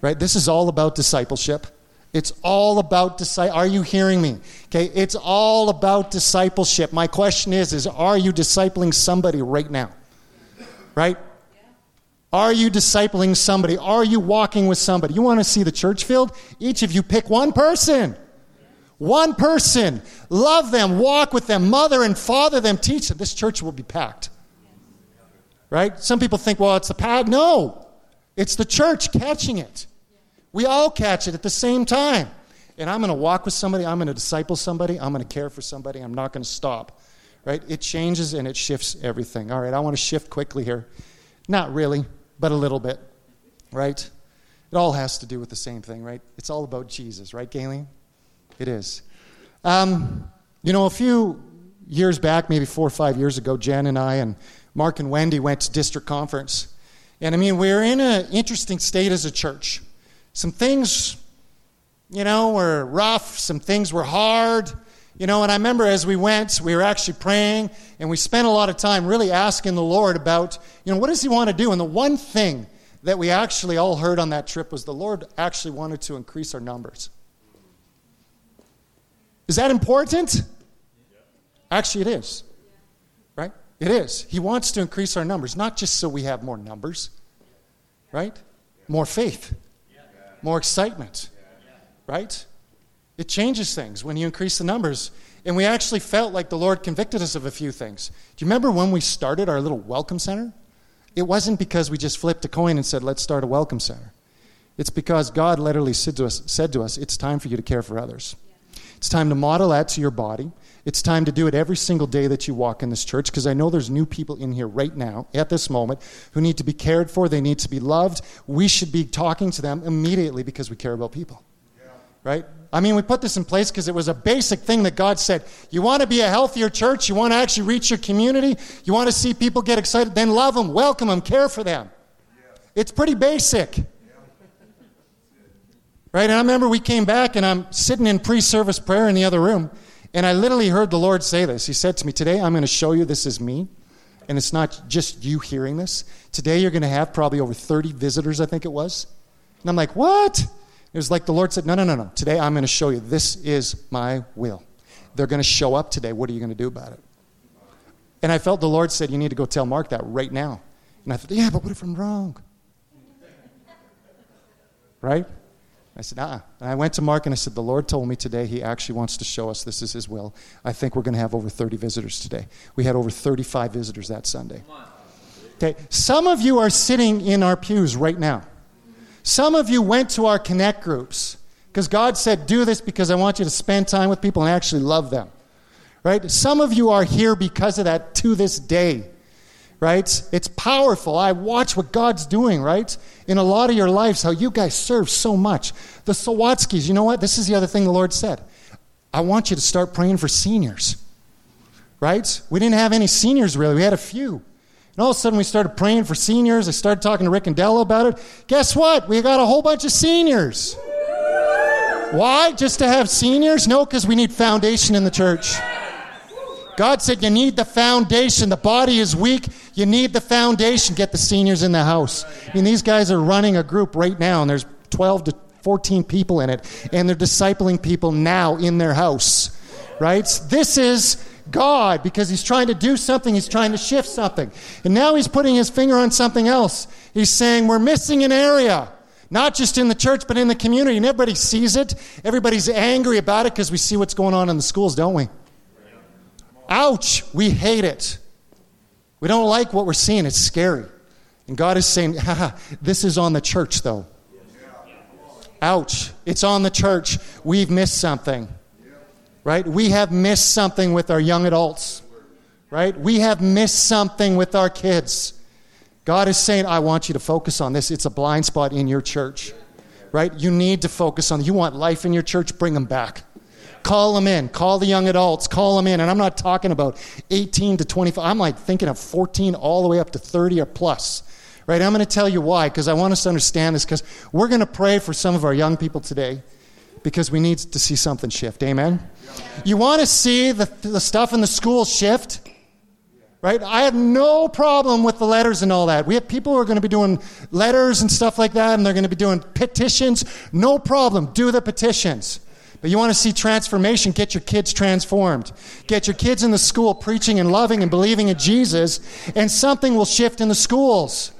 Right? This is all about discipleship. It's all about disciple. Are you hearing me? Okay, it's all about discipleship. My question is: Is are you discipling somebody right now? Right? Are you discipling somebody? Are you walking with somebody? You want to see the church filled? Each of you pick one person. One person. Love them, walk with them, mother and father them, teach them. This church will be packed. Right? Some people think, well, it's the pad. No, it's the church catching it. We all catch it at the same time. And I'm going to walk with somebody, I'm going to disciple somebody, I'm going to care for somebody, I'm not going to stop. Right? It changes and it shifts everything. All right, I want to shift quickly here. Not really, but a little bit. Right? It all has to do with the same thing, right? It's all about Jesus, right, Galen? It is. Um, you know, a few years back, maybe four or five years ago, Jen and I and Mark and Wendy went to district conference. And I mean, we're in an interesting state as a church. Some things, you know, were rough, some things were hard. You know, and I remember as we went, we were actually praying, and we spent a lot of time really asking the Lord about, you know, what does He want to do? And the one thing that we actually all heard on that trip was the Lord actually wanted to increase our numbers. Is that important? Actually, it is. Right? It is. He wants to increase our numbers, not just so we have more numbers, right? More faith, more excitement, right? It changes things when you increase the numbers. And we actually felt like the Lord convicted us of a few things. Do you remember when we started our little welcome center? It wasn't because we just flipped a coin and said, let's start a welcome center. It's because God literally said to us, said to us it's time for you to care for others. It's time to model that to your body. It's time to do it every single day that you walk in this church because I know there's new people in here right now, at this moment, who need to be cared for. They need to be loved. We should be talking to them immediately because we care about people. Right? I mean, we put this in place because it was a basic thing that God said. You want to be a healthier church? You want to actually reach your community? You want to see people get excited? Then love them, welcome them, care for them. It's pretty basic. Right? And I remember we came back and I'm sitting in pre service prayer in the other room. And I literally heard the Lord say this. He said to me, Today I'm going to show you this is me. And it's not just you hearing this. Today you're going to have probably over 30 visitors, I think it was. And I'm like, What? It was like the Lord said, No, no, no, no. Today I'm going to show you this is my will. They're going to show up today. What are you going to do about it? And I felt the Lord said, You need to go tell Mark that right now. And I thought, Yeah, but what if I'm wrong? [laughs] Right? I said, ah. And I went to Mark and I said, The Lord told me today he actually wants to show us this is his will. I think we're going to have over 30 visitors today. We had over 35 visitors that Sunday. Okay, some of you are sitting in our pews right now. Some of you went to our connect groups because God said, Do this because I want you to spend time with people and actually love them. Right? Some of you are here because of that to this day right? It's powerful. I watch what God's doing, right? In a lot of your lives, how you guys serve so much. The Sawatskis, you know what? This is the other thing the Lord said. I want you to start praying for seniors, right? We didn't have any seniors really, we had a few. And all of a sudden, we started praying for seniors. I started talking to Rick and Della about it. Guess what? We got a whole bunch of seniors. Why? Just to have seniors? No, because we need foundation in the church. God said you need the foundation. The body is weak. You need the foundation. Get the seniors in the house. I mean, these guys are running a group right now, and there's 12 to 14 people in it, and they're discipling people now in their house, right? This is God because He's trying to do something, He's trying to shift something. And now He's putting His finger on something else. He's saying, We're missing an area. Not just in the church, but in the community. And everybody sees it. Everybody's angry about it because we see what's going on in the schools, don't we? Ouch, we hate it. We don't like what we're seeing, it's scary. And God is saying, [laughs] this is on the church, though. Ouch, it's on the church. We've missed something. Right? We have missed something with our young adults. Right? We have missed something with our kids. God is saying, I want you to focus on this. It's a blind spot in your church. Right? You need to focus on You want life in your church? Bring them back. Call them in. Call the young adults. Call them in. And I'm not talking about 18 to 25. I'm like thinking of 14 all the way up to 30 or plus. Right? I'm going to tell you why, because I want us to understand this, because we're going to pray for some of our young people today because we need to see something shift. Amen? You want to see the, the stuff in the school shift? Right? I have no problem with the letters and all that. We have people who are going to be doing letters and stuff like that, and they're going to be doing petitions. No problem. Do the petitions. But you want to see transformation, get your kids transformed. Get your kids in the school preaching and loving and believing in Jesus, and something will shift in the schools.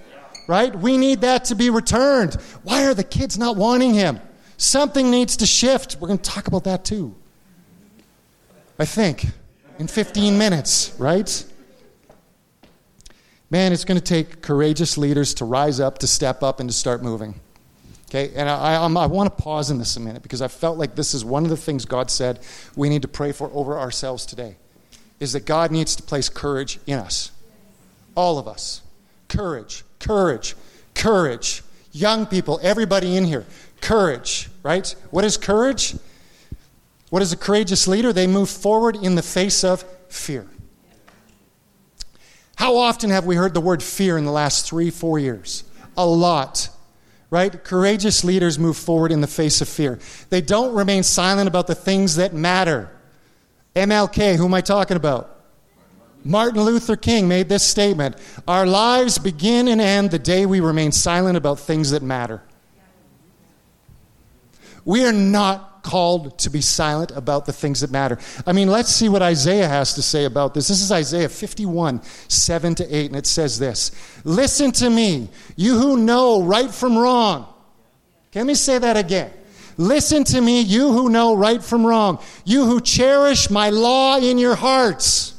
Right? We need that to be returned. Why are the kids not wanting him? Something needs to shift. We're going to talk about that too. I think in 15 minutes, right? Man, it's going to take courageous leaders to rise up, to step up, and to start moving. Okay, and I, I, I want to pause in this a minute because I felt like this is one of the things God said we need to pray for over ourselves today. Is that God needs to place courage in us. All of us. Courage, courage, courage. Young people, everybody in here, courage, right? What is courage? What is a courageous leader? They move forward in the face of fear. How often have we heard the word fear in the last three, four years? A lot right? Courageous leaders move forward in the face of fear. They don't remain silent about the things that matter. MLK, who am I talking about? Martin Luther King made this statement Our lives begin and end the day we remain silent about things that matter. We are not called to be silent about the things that matter. I mean, let's see what Isaiah has to say about this. This is Isaiah 51, 7 to 8, and it says this Listen to me, you who know right from wrong. Let me say that again. Listen to me, you who know right from wrong, you who cherish my law in your hearts.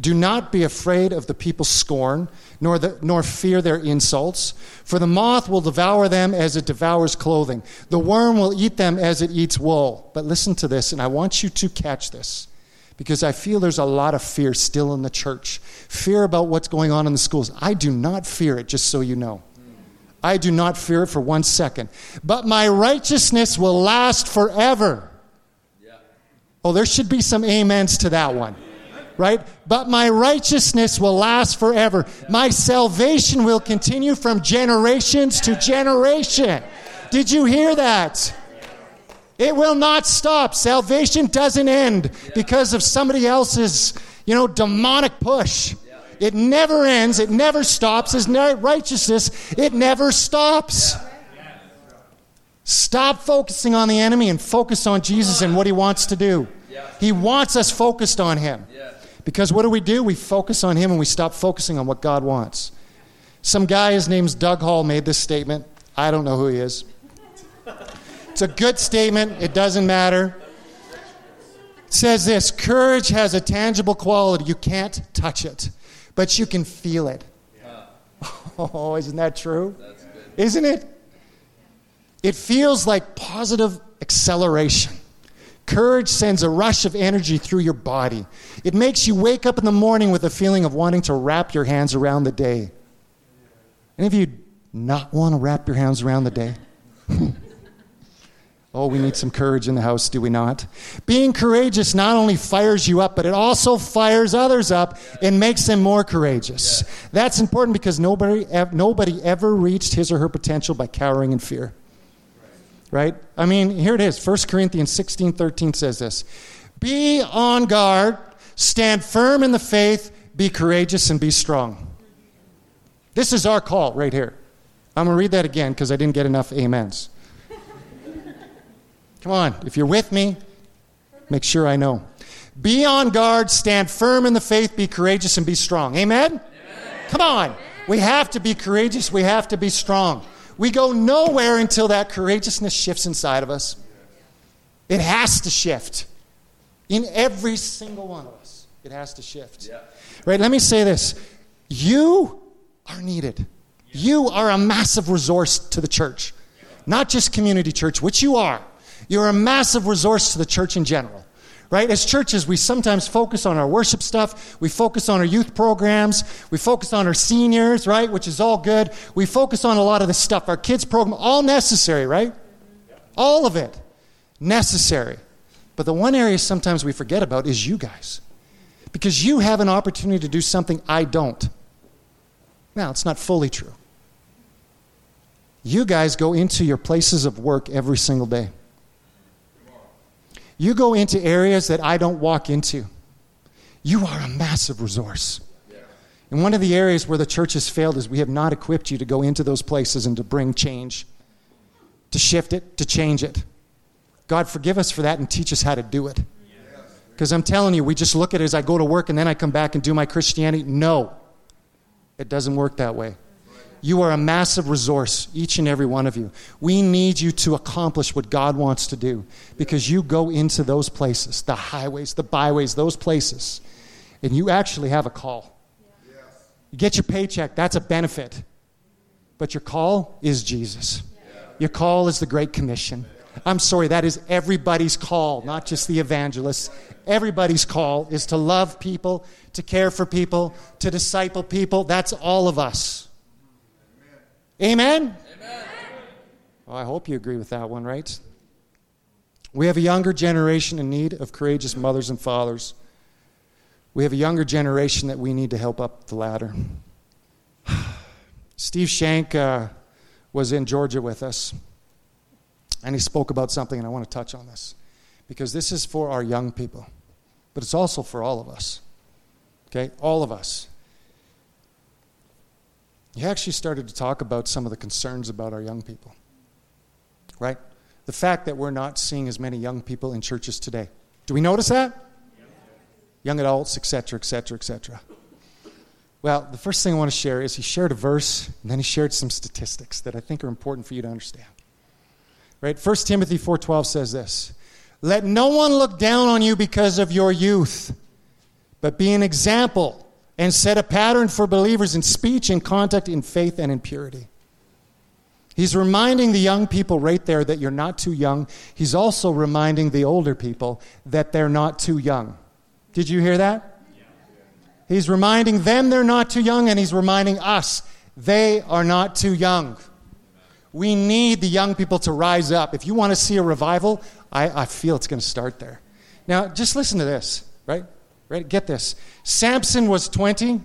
Do not be afraid of the people's scorn, nor, the, nor fear their insults, for the moth will devour them as it devours clothing. The worm will eat them as it eats wool. But listen to this, and I want you to catch this, because I feel there's a lot of fear still in the church. Fear about what's going on in the schools. I do not fear it, just so you know. I do not fear it for one second. But my righteousness will last forever. Oh, there should be some amens to that one right? But my righteousness will last forever. My salvation will continue from generations to generation. Did you hear that? It will not stop. Salvation doesn't end because of somebody else's, you know, demonic push. It never ends. It never stops. His righteousness, it never stops. Stop focusing on the enemy and focus on Jesus and what he wants to do. He wants us focused on him. Because what do we do? We focus on him and we stop focusing on what God wants. Some guy, his name's Doug Hall, made this statement. I don't know who he is. It's a good statement. It doesn't matter. It says this courage has a tangible quality. You can't touch it, but you can feel it. [laughs] Oh, isn't that true? Isn't it? It feels like positive acceleration. Courage sends a rush of energy through your body. It makes you wake up in the morning with a feeling of wanting to wrap your hands around the day. Any of you not want to wrap your hands around the day? [laughs] oh, we need some courage in the house, do we not? Being courageous not only fires you up, but it also fires others up and makes them more courageous. That's important because nobody, nobody ever reached his or her potential by cowering in fear. Right? I mean, here it is. 1 Corinthians 16 13 says this Be on guard, stand firm in the faith, be courageous, and be strong. This is our call right here. I'm going to read that again because I didn't get enough amens. [laughs] Come on, if you're with me, make sure I know. Be on guard, stand firm in the faith, be courageous, and be strong. Amen? Amen? Come on. We have to be courageous, we have to be strong. We go nowhere until that courageousness shifts inside of us. It has to shift. In every single one of us, it has to shift. Right? Let me say this. You are needed. You are a massive resource to the church, not just community church, which you are. You're a massive resource to the church in general. Right? As churches, we sometimes focus on our worship stuff. We focus on our youth programs. We focus on our seniors, right? Which is all good. We focus on a lot of the stuff. Our kids program, all necessary, right? All of it necessary. But the one area sometimes we forget about is you guys. Because you have an opportunity to do something I don't. Now, it's not fully true. You guys go into your places of work every single day. You go into areas that I don't walk into. You are a massive resource. And one of the areas where the church has failed is we have not equipped you to go into those places and to bring change, to shift it, to change it. God, forgive us for that and teach us how to do it. Because I'm telling you, we just look at it as I go to work and then I come back and do my Christianity. No, it doesn't work that way. You are a massive resource, each and every one of you. We need you to accomplish what God wants to do because you go into those places, the highways, the byways, those places, and you actually have a call. You get your paycheck, that's a benefit. But your call is Jesus. Your call is the Great Commission. I'm sorry, that is everybody's call, not just the evangelists. Everybody's call is to love people, to care for people, to disciple people. That's all of us. Amen? Amen. Well, I hope you agree with that one, right? We have a younger generation in need of courageous mothers and fathers. We have a younger generation that we need to help up the ladder. [sighs] Steve Shank uh, was in Georgia with us, and he spoke about something, and I want to touch on this because this is for our young people, but it's also for all of us. Okay? All of us. He actually started to talk about some of the concerns about our young people, right? The fact that we're not seeing as many young people in churches today. Do we notice that? Young adults, etc., etc., etc. Well, the first thing I want to share is he shared a verse, and then he shared some statistics that I think are important for you to understand. Right? 1 Timothy 4:12 says this: "Let no one look down on you because of your youth, but be an example and set a pattern for believers in speech, in conduct, in faith, and in purity." He's reminding the young people right there that you're not too young. He's also reminding the older people that they're not too young. Did you hear that? He's reminding them they're not too young, and he's reminding us they are not too young. We need the young people to rise up. If you want to see a revival, I, I feel it's going to start there. Now, just listen to this, right? Right? Get this. Samson was 20,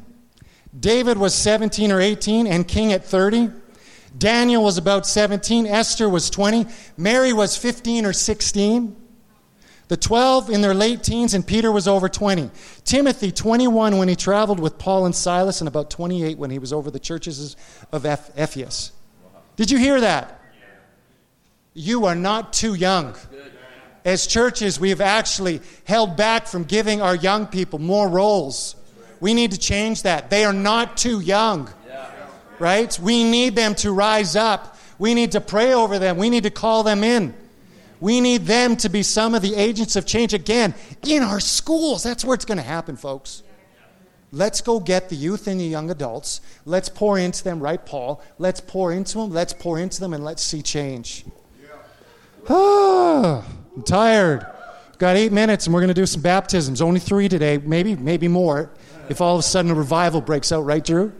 David was 17 or 18, and king at 30. Daniel was about 17. Esther was 20. Mary was 15 or 16. The 12 in their late teens, and Peter was over 20. Timothy, 21 when he traveled with Paul and Silas, and about 28 when he was over the churches of Ephesus. Did you hear that? You are not too young. As churches, we have actually held back from giving our young people more roles. We need to change that. They are not too young, right? We need them to rise up. We need to pray over them. We need to call them in. We need them to be some of the agents of change again in our schools. That's where it's going to happen, folks. Let's go get the youth and the young adults. Let's pour into them, right, Paul? Let's pour into them. Let's pour into them and let's see change. [sighs] Ah, I'm tired. Got eight minutes and we're going to do some baptisms. Only three today, maybe, maybe more. If all of a sudden a revival breaks out, right, Drew?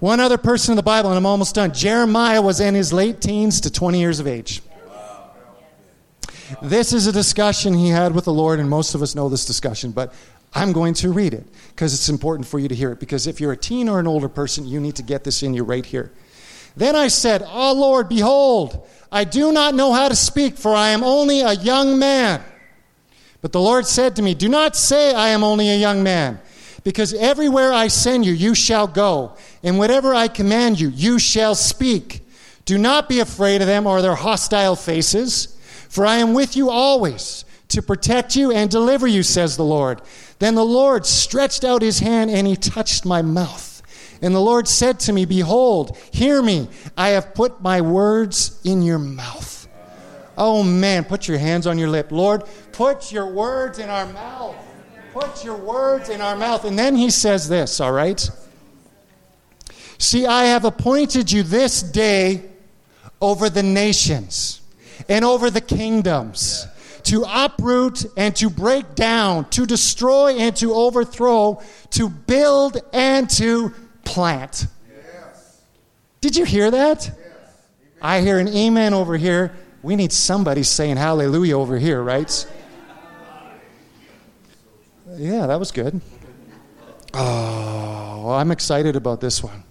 One other person in the Bible, and I'm almost done. Jeremiah was in his late teens to 20 years of age. This is a discussion he had with the Lord, and most of us know this discussion, but I'm going to read it because it's important for you to hear it. Because if you're a teen or an older person, you need to get this in you right here. Then I said, Oh Lord, behold, I do not know how to speak, for I am only a young man. But the Lord said to me, Do not say, I am only a young man, because everywhere I send you, you shall go, and whatever I command you, you shall speak. Do not be afraid of them or their hostile faces, for I am with you always to protect you and deliver you, says the Lord. Then the Lord stretched out his hand and he touched my mouth. And the Lord said to me, Behold, hear me, I have put my words in your mouth. Oh man, put your hands on your lip. Lord, put your words in our mouth. Put your words in our mouth. And then he says this, all right? See, I have appointed you this day over the nations and over the kingdoms to uproot and to break down, to destroy and to overthrow, to build and to plant. Did you hear that? I hear an amen over here. We need somebody saying hallelujah over here, right? Yeah, that was good. Oh, I'm excited about this one.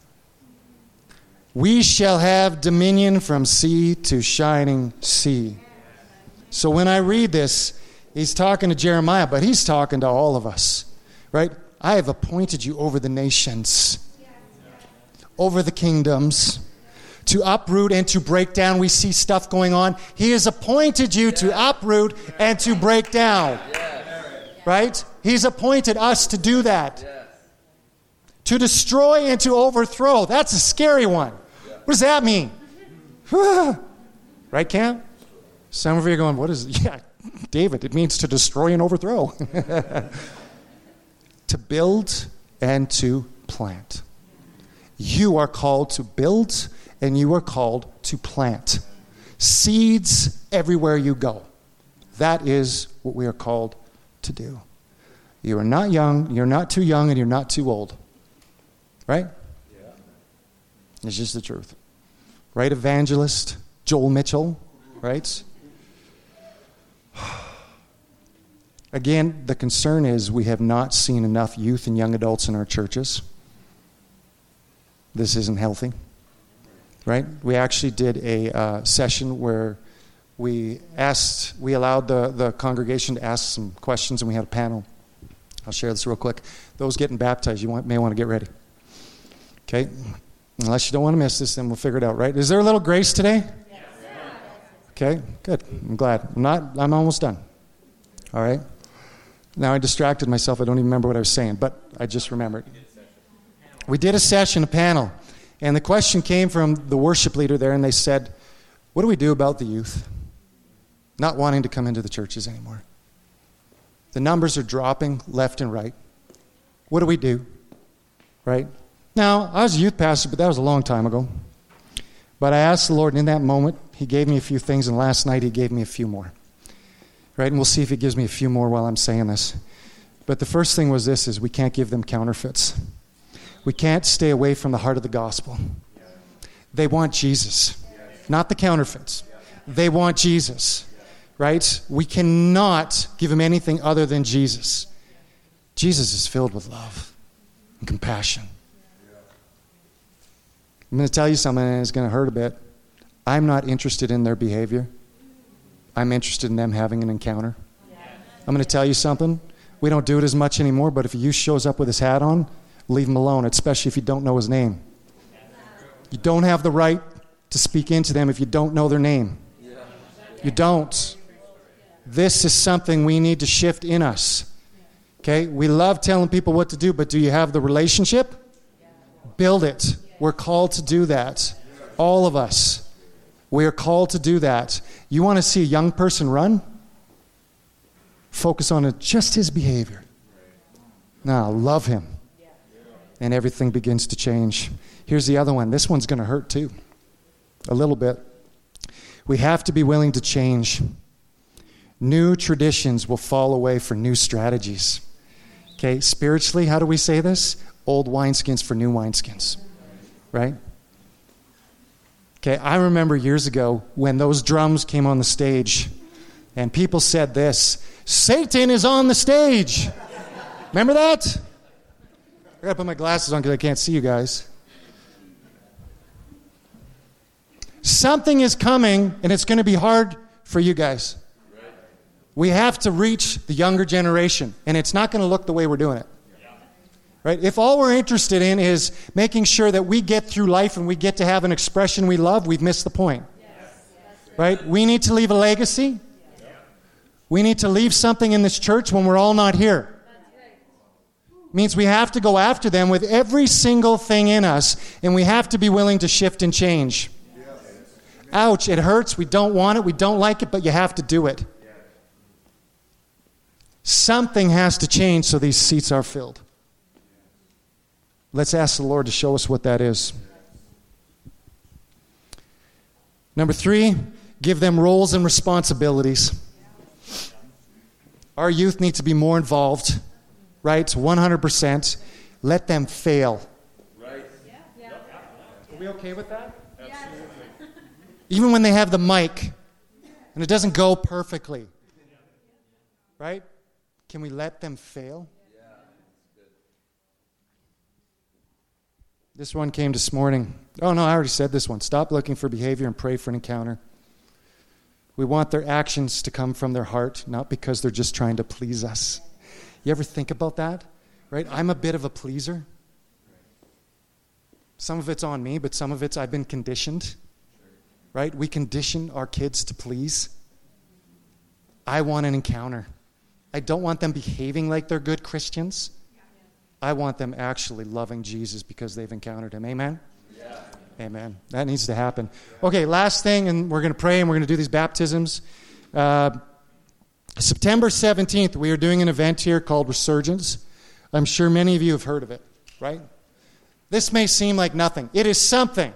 We shall have dominion from sea to shining sea. So when I read this, he's talking to Jeremiah, but he's talking to all of us, right? I have appointed you over the nations, over the kingdoms, to uproot and to break down. We see stuff going on. He has appointed you to uproot and to break down, right? He's appointed us to do that. To destroy and to overthrow. That's a scary one. What does that mean? [sighs] right, Cam? Some of you are going, what is, [laughs] yeah, David, it means to destroy and overthrow. [laughs] to build and to plant. You are called to build and you are called to plant. Seeds everywhere you go. That is what we are called to do. You are not young, you're not too young, and you're not too old. Right? Yeah. It's just the truth. Right, evangelist Joel Mitchell, right? Again, the concern is we have not seen enough youth and young adults in our churches. This isn't healthy, right? We actually did a uh, session where we asked, we allowed the, the congregation to ask some questions, and we had a panel. I'll share this real quick. Those getting baptized, you want, may want to get ready. Okay? Unless you don't want to miss this, then we'll figure it out, right? Is there a little grace today? Okay, good. I'm glad. I'm not, I'm almost done. All right? Now I distracted myself. I don't even remember what I was saying, but I just remembered. We did a session, a panel, and the question came from the worship leader there, and they said, What do we do about the youth not wanting to come into the churches anymore? The numbers are dropping left and right. What do we do? Right? Now, I was a youth pastor, but that was a long time ago. But I asked the Lord, and in that moment, He gave me a few things, and last night He gave me a few more. Right? And we'll see if He gives me a few more while I'm saying this. But the first thing was this is we can't give them counterfeits. We can't stay away from the heart of the gospel. They want Jesus, not the counterfeits. They want Jesus. Right? We cannot give them anything other than Jesus. Jesus is filled with love and compassion. I'm going to tell you something, and it's going to hurt a bit. I'm not interested in their behavior. I'm interested in them having an encounter. I'm going to tell you something. We don't do it as much anymore, but if a youth shows up with his hat on, leave him alone, especially if you don't know his name. You don't have the right to speak into them if you don't know their name. You don't. This is something we need to shift in us. Okay? We love telling people what to do, but do you have the relationship? Build it. We're called to do that. All of us. We are called to do that. You want to see a young person run? Focus on just his behavior. Now, love him. And everything begins to change. Here's the other one. This one's going to hurt too, a little bit. We have to be willing to change. New traditions will fall away for new strategies. Okay, spiritually, how do we say this? Old wineskins for new wineskins, right? Okay, I remember years ago when those drums came on the stage and people said this Satan is on the stage. Remember that? I gotta put my glasses on because I can't see you guys. Something is coming and it's gonna be hard for you guys. We have to reach the younger generation, and it's not gonna look the way we're doing it. Right? If all we're interested in is making sure that we get through life and we get to have an expression we love, we've missed the point. Right? We need to leave a legacy. We need to leave something in this church when we're all not here. Means we have to go after them with every single thing in us, and we have to be willing to shift and change. Ouch, it hurts. We don't want it. We don't like it, but you have to do it. Something has to change so these seats are filled. Let's ask the Lord to show us what that is. Number three, give them roles and responsibilities. Our youth need to be more involved, right? 100%. Let them fail. Right. Are we okay with that? Absolutely. Even when they have the mic and it doesn't go perfectly, right? Can we let them fail? This one came this morning. Oh, no, I already said this one. Stop looking for behavior and pray for an encounter. We want their actions to come from their heart, not because they're just trying to please us. You ever think about that? Right? I'm a bit of a pleaser. Some of it's on me, but some of it's I've been conditioned. Right? We condition our kids to please. I want an encounter. I don't want them behaving like they're good Christians. I want them actually loving Jesus because they've encountered him. Amen? Yeah. Amen. That needs to happen. Okay, last thing, and we're going to pray and we're going to do these baptisms. Uh, September 17th, we are doing an event here called Resurgence. I'm sure many of you have heard of it, right? This may seem like nothing, it is something.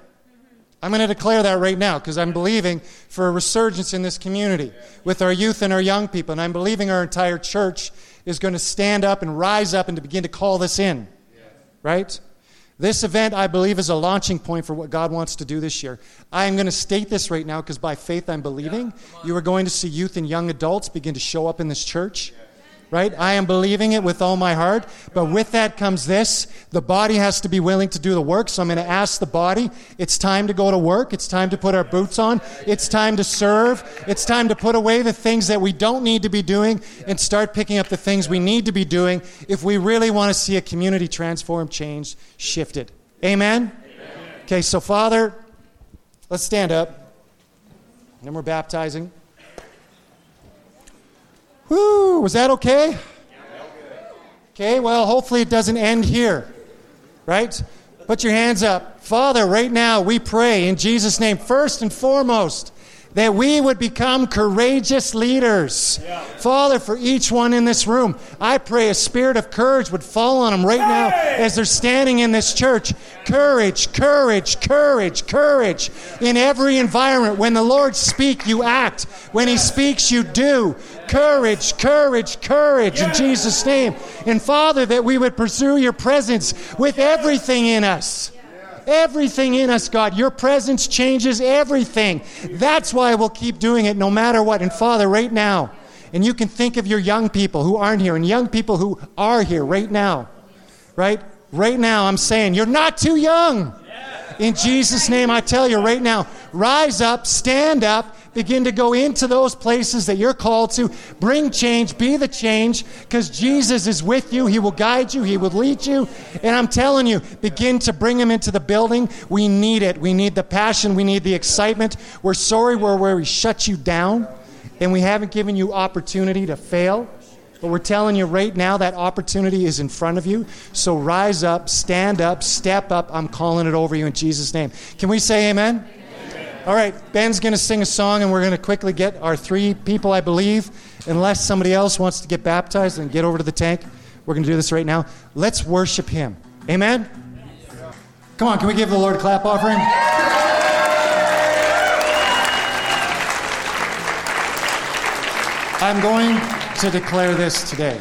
I'm going to declare that right now because I'm believing for a resurgence in this community with our youth and our young people. And I'm believing our entire church is going to stand up and rise up and to begin to call this in. Right? This event, I believe, is a launching point for what God wants to do this year. I am going to state this right now because by faith I'm believing. You are going to see youth and young adults begin to show up in this church right? I am believing it with all my heart. But with that comes this the body has to be willing to do the work. So I'm going to ask the body it's time to go to work. It's time to put our boots on. It's time to serve. It's time to put away the things that we don't need to be doing and start picking up the things we need to be doing if we really want to see a community transformed, changed, shifted. Amen? Amen. Okay, so Father, let's stand up. And then we're baptizing. Woo, was that okay? Okay, well, hopefully it doesn't end here, right? Put your hands up. Father, right now we pray in Jesus' name, first and foremost, that we would become courageous leaders. Yeah. Father, for each one in this room, I pray a spirit of courage would fall on them right now as they're standing in this church. Courage, courage, courage, courage in every environment. When the Lord speaks, you act. When He speaks, you do. Courage, courage, courage in Jesus' name. And Father, that we would pursue your presence with everything in us. Everything in us, God. Your presence changes everything. That's why we'll keep doing it no matter what. And Father, right now, and you can think of your young people who aren't here and young people who are here right now, right? Right now, I'm saying, you're not too young. In Jesus' name, I tell you right now, rise up, stand up, begin to go into those places that you're called to. Bring change, be the change, because Jesus is with you. He will guide you, He will lead you. And I'm telling you, begin to bring Him into the building. We need it. We need the passion, we need the excitement. We're sorry where, where we shut you down and we haven't given you opportunity to fail. But we're telling you right now that opportunity is in front of you. So rise up, stand up, step up. I'm calling it over you in Jesus' name. Can we say amen? amen. All right, Ben's going to sing a song, and we're going to quickly get our three people, I believe. Unless somebody else wants to get baptized and get over to the tank, we're going to do this right now. Let's worship Him. Amen? Come on, can we give the Lord a clap offering? I'm going to declare this today.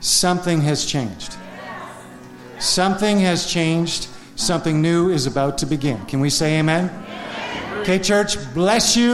Something has changed. Something has changed. Something new is about to begin. Can we say amen? Okay, church, bless you.